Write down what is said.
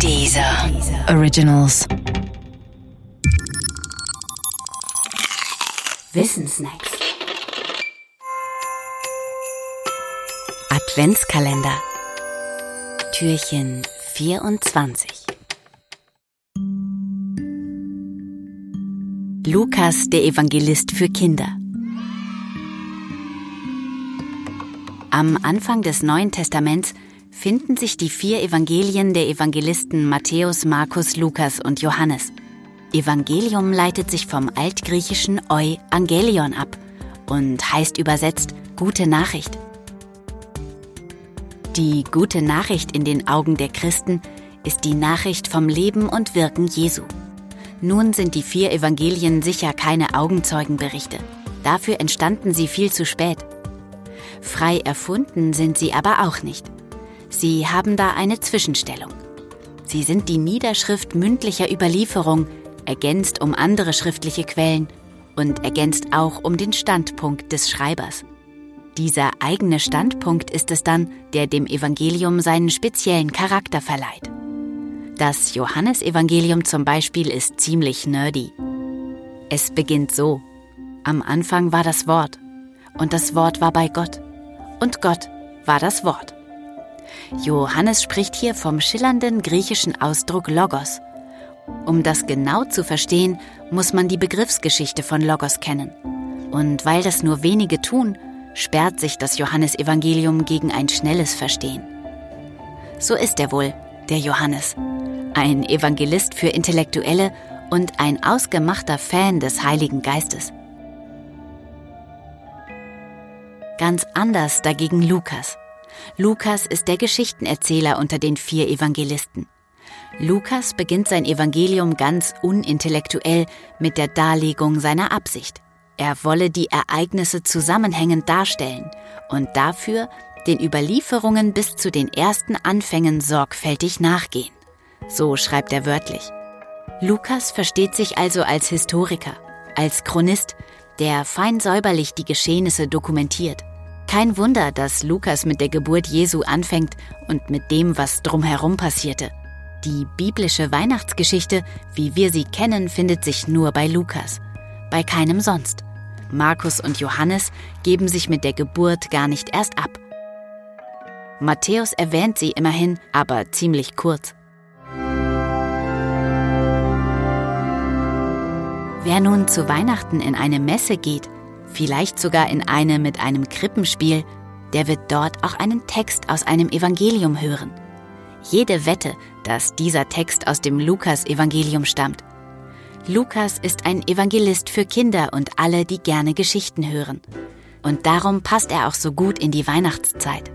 Dieser Originals. Wissensnacks. Adventskalender. Türchen 24. Lukas, der Evangelist für Kinder. Am Anfang des Neuen Testaments finden sich die vier Evangelien der Evangelisten Matthäus, Markus, Lukas und Johannes. Evangelium leitet sich vom altgriechischen Eu Angelion ab und heißt übersetzt gute Nachricht. Die gute Nachricht in den Augen der Christen ist die Nachricht vom Leben und Wirken Jesu. Nun sind die vier Evangelien sicher keine Augenzeugenberichte. Dafür entstanden sie viel zu spät. Frei erfunden sind sie aber auch nicht. Sie haben da eine Zwischenstellung. Sie sind die Niederschrift mündlicher Überlieferung, ergänzt um andere schriftliche Quellen und ergänzt auch um den Standpunkt des Schreibers. Dieser eigene Standpunkt ist es dann, der dem Evangelium seinen speziellen Charakter verleiht. Das Johannesevangelium zum Beispiel ist ziemlich nerdy. Es beginnt so. Am Anfang war das Wort, und das Wort war bei Gott, und Gott war das Wort. Johannes spricht hier vom schillernden griechischen Ausdruck Logos. Um das genau zu verstehen, muss man die Begriffsgeschichte von Logos kennen. Und weil das nur wenige tun, sperrt sich das Johannesevangelium gegen ein schnelles Verstehen. So ist er wohl, der Johannes. Ein Evangelist für Intellektuelle und ein ausgemachter Fan des Heiligen Geistes. Ganz anders dagegen Lukas. Lukas ist der Geschichtenerzähler unter den vier Evangelisten. Lukas beginnt sein Evangelium ganz unintellektuell mit der Darlegung seiner Absicht. Er wolle die Ereignisse zusammenhängend darstellen und dafür den Überlieferungen bis zu den ersten Anfängen sorgfältig nachgehen. So schreibt er wörtlich. Lukas versteht sich also als Historiker, als Chronist, der fein säuberlich die Geschehnisse dokumentiert. Kein Wunder, dass Lukas mit der Geburt Jesu anfängt und mit dem, was drumherum passierte. Die biblische Weihnachtsgeschichte, wie wir sie kennen, findet sich nur bei Lukas, bei keinem sonst. Markus und Johannes geben sich mit der Geburt gar nicht erst ab. Matthäus erwähnt sie immerhin, aber ziemlich kurz. Wer nun zu Weihnachten in eine Messe geht, vielleicht sogar in eine mit einem Krippenspiel, der wird dort auch einen Text aus einem Evangelium hören. Jede Wette, dass dieser Text aus dem Lukas-Evangelium stammt. Lukas ist ein Evangelist für Kinder und alle, die gerne Geschichten hören. Und darum passt er auch so gut in die Weihnachtszeit.